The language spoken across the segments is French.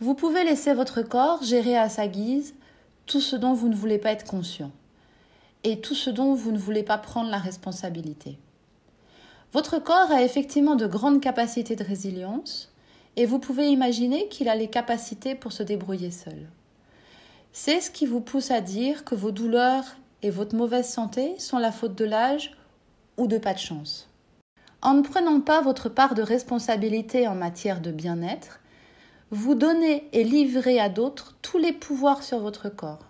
Vous pouvez laisser votre corps gérer à sa guise tout ce dont vous ne voulez pas être conscient et tout ce dont vous ne voulez pas prendre la responsabilité. Votre corps a effectivement de grandes capacités de résilience et vous pouvez imaginer qu'il a les capacités pour se débrouiller seul. C'est ce qui vous pousse à dire que vos douleurs et votre mauvaise santé sont la faute de l'âge ou de pas de chance. En ne prenant pas votre part de responsabilité en matière de bien-être, vous donnez et livrez à d'autres tous les pouvoirs sur votre corps.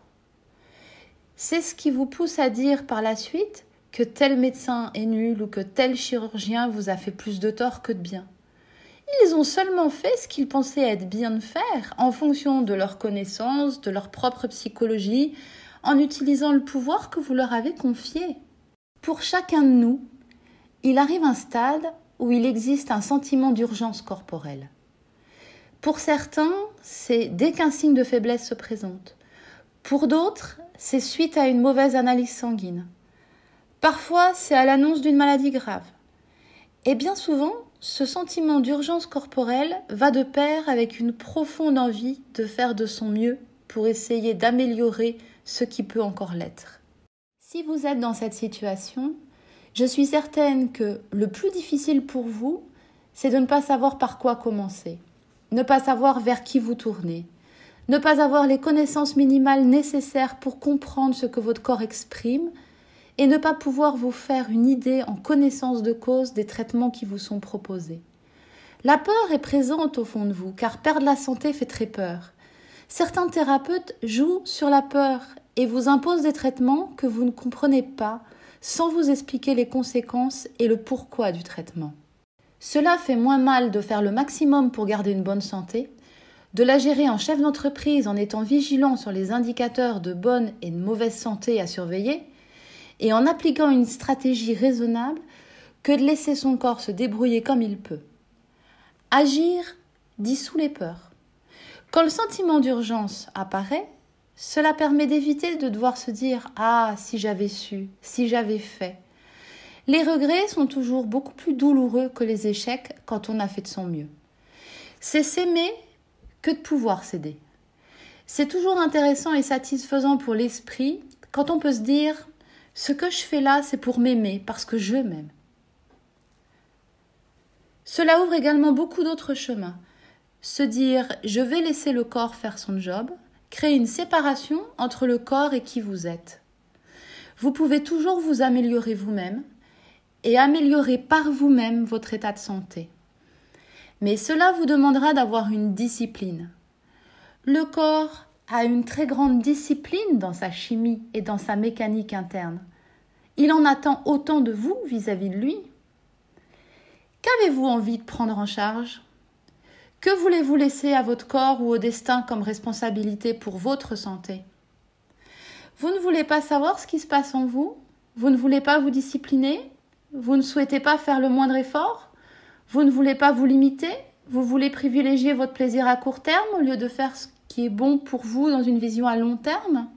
C'est ce qui vous pousse à dire par la suite que tel médecin est nul ou que tel chirurgien vous a fait plus de tort que de bien. Ils ont seulement fait ce qu'ils pensaient être bien de faire en fonction de leurs connaissances, de leur propre psychologie, en utilisant le pouvoir que vous leur avez confié. Pour chacun de nous, il arrive un stade où il existe un sentiment d'urgence corporelle. Pour certains, c'est dès qu'un signe de faiblesse se présente. Pour d'autres, c'est suite à une mauvaise analyse sanguine. Parfois, c'est à l'annonce d'une maladie grave. Et bien souvent, ce sentiment d'urgence corporelle va de pair avec une profonde envie de faire de son mieux pour essayer d'améliorer ce qui peut encore l'être. Si vous êtes dans cette situation, je suis certaine que le plus difficile pour vous, c'est de ne pas savoir par quoi commencer, ne pas savoir vers qui vous tournez, ne pas avoir les connaissances minimales nécessaires pour comprendre ce que votre corps exprime et ne pas pouvoir vous faire une idée en connaissance de cause des traitements qui vous sont proposés. La peur est présente au fond de vous, car perdre la santé fait très peur. Certains thérapeutes jouent sur la peur et vous imposent des traitements que vous ne comprenez pas, sans vous expliquer les conséquences et le pourquoi du traitement. Cela fait moins mal de faire le maximum pour garder une bonne santé, de la gérer en chef d'entreprise en étant vigilant sur les indicateurs de bonne et de mauvaise santé à surveiller, et en appliquant une stratégie raisonnable que de laisser son corps se débrouiller comme il peut. Agir dissout les peurs. Quand le sentiment d'urgence apparaît, cela permet d'éviter de devoir se dire Ah, si j'avais su, si j'avais fait. Les regrets sont toujours beaucoup plus douloureux que les échecs quand on a fait de son mieux. C'est s'aimer que de pouvoir céder. C'est toujours intéressant et satisfaisant pour l'esprit quand on peut se dire ce que je fais là, c'est pour m'aimer, parce que je m'aime. Cela ouvre également beaucoup d'autres chemins. Se dire je vais laisser le corps faire son job, créer une séparation entre le corps et qui vous êtes. Vous pouvez toujours vous améliorer vous-même et améliorer par vous-même votre état de santé. Mais cela vous demandera d'avoir une discipline. Le corps a une très grande discipline dans sa chimie et dans sa mécanique interne. Il en attend autant de vous vis-à-vis de lui. Qu'avez-vous envie de prendre en charge? Que voulez-vous laisser à votre corps ou au destin comme responsabilité pour votre santé? Vous ne voulez pas savoir ce qui se passe en vous? Vous ne voulez pas vous discipliner? Vous ne souhaitez pas faire le moindre effort? Vous ne voulez pas vous limiter? Vous voulez privilégier votre plaisir à court terme au lieu de faire ce qui est bon pour vous dans une vision à long terme?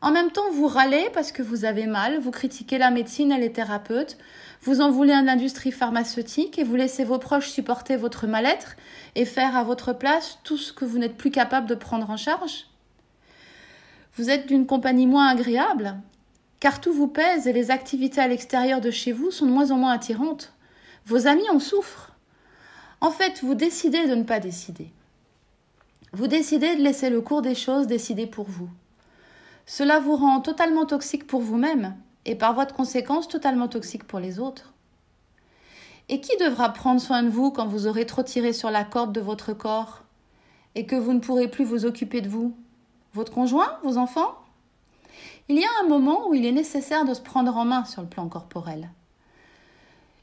En même temps, vous râlez parce que vous avez mal, vous critiquez la médecine et les thérapeutes, vous en voulez à l'industrie pharmaceutique et vous laissez vos proches supporter votre mal-être et faire à votre place tout ce que vous n'êtes plus capable de prendre en charge? Vous êtes d'une compagnie moins agréable, car tout vous pèse et les activités à l'extérieur de chez vous sont de moins en moins attirantes. Vos amis en souffrent. En fait, vous décidez de ne pas décider. Vous décidez de laisser le cours des choses décider pour vous. Cela vous rend totalement toxique pour vous-même et par voie de conséquence totalement toxique pour les autres. Et qui devra prendre soin de vous quand vous aurez trop tiré sur la corde de votre corps et que vous ne pourrez plus vous occuper de vous? Votre conjoint? Vos enfants? Il y a un moment où il est nécessaire de se prendre en main sur le plan corporel.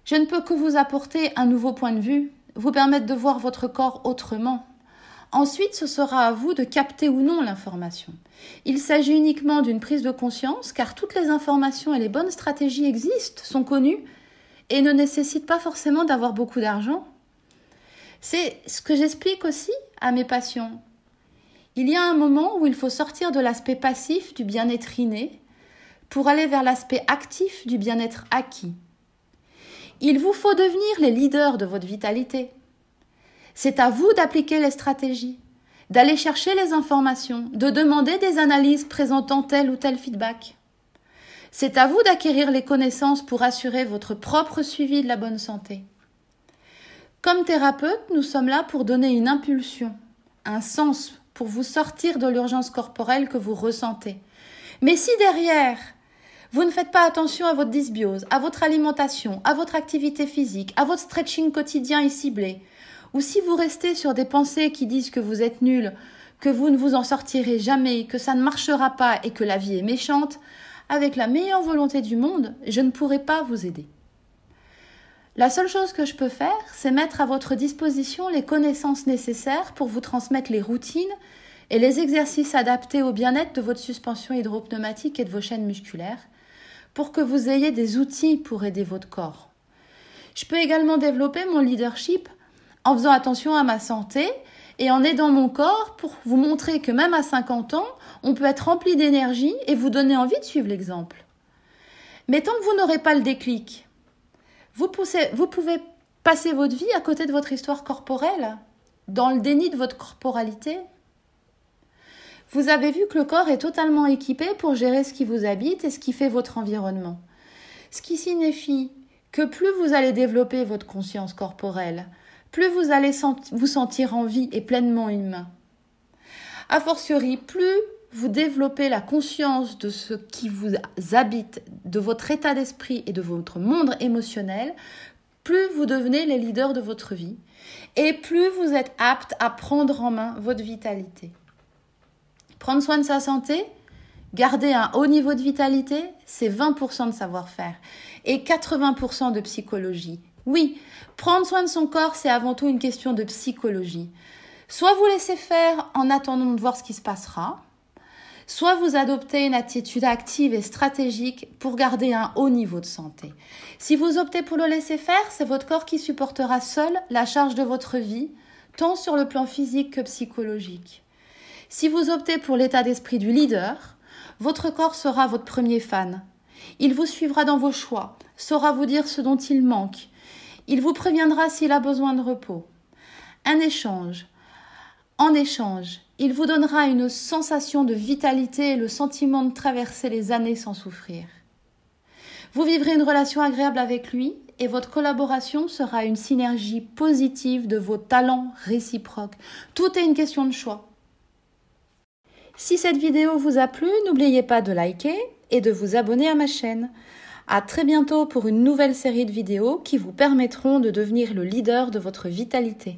Je ne peux que vous apporter un nouveau point de vue, vous permettre de voir votre corps autrement, Ensuite, ce sera à vous de capter ou non l'information. Il s'agit uniquement d'une prise de conscience car toutes les informations et les bonnes stratégies existent, sont connues et ne nécessitent pas forcément d'avoir beaucoup d'argent. C'est ce que j'explique aussi à mes patients. Il y a un moment où il faut sortir de l'aspect passif du bien-être inné pour aller vers l'aspect actif du bien-être acquis. Il vous faut devenir les leaders de votre vitalité. C'est à vous d'appliquer les stratégies. d'aller chercher les informations, de demander des analyses présentant tel ou tel feedback. C'est à vous d'acquérir les connaissances pour assurer votre propre suivi de la bonne santé. Comme thérapeute, nous sommes là pour donner une impulsion, un sens pour vous sortir de l'urgence corporelle que vous ressentez. Mais si derrière, vous ne faites pas attention à votre dysbiose, à votre alimentation, à votre activité physique, à votre stretching quotidien et ciblé, ou si vous restez sur des pensées qui disent que vous êtes nul, que vous ne vous en sortirez jamais, que ça ne marchera pas et que la vie est méchante, avec la meilleure volonté du monde, je ne pourrai pas vous aider. La seule chose que je peux faire, c'est mettre à votre disposition les connaissances nécessaires pour vous transmettre les routines et les exercices adaptés au bien-être de votre suspension hydropneumatique et de vos chaînes musculaires, pour que vous ayez des outils pour aider votre corps. Je peux également développer mon leadership en faisant attention à ma santé et en aidant mon corps pour vous montrer que même à 50 ans, on peut être rempli d'énergie et vous donner envie de suivre l'exemple. Mais tant que vous n'aurez pas le déclic, vous, pouvez passer votre vie à côté de votre histoire corporelle, dans le déni de votre corporalité. Vous avez vu que le corps est totalement équipé pour gérer ce qui vous habite et ce qui fait votre environnement. Ce qui signifie que plus vous allez développer votre conscience corporelle, plus vous allez vous sentir en vie et pleinement humain. A fortiori, plus vous développez la conscience de ce qui vous habite, de votre état d'esprit et de votre monde émotionnel, plus vous devenez les leaders de votre vie et plus vous êtes apte à prendre en main votre vitalité. Prendre soin de sa santé, garder un haut niveau de vitalité, c'est 20% de savoir-faire et 80% de psychologie. Oui, prendre soin de son corps, c'est avant tout une question de psychologie. Soit vous laissez faire en attendant de voir ce qui se passera, soit vous adoptez une attitude active et stratégique pour garder un haut niveau de santé. Si vous optez pour le laisser faire, c'est votre corps qui supportera seul la charge de votre vie, tant sur le plan physique que psychologique. Si vous optez pour l'état d'esprit du leader, votre corps sera votre premier fan. Il vous suivra dans vos choix, saura vous dire ce dont il manque, il vous préviendra s'il a besoin de repos. Un échange. En échange, il vous donnera une sensation de vitalité et le sentiment de traverser les années sans souffrir. Vous vivrez une relation agréable avec lui et votre collaboration sera une synergie positive de vos talents réciproques. Tout est une question de choix. Si cette vidéo vous a plu, n'oubliez pas de liker et de vous abonner à ma chaîne. À très bientôt pour une nouvelle série de vidéos qui vous permettront de devenir le leader de votre vitalité.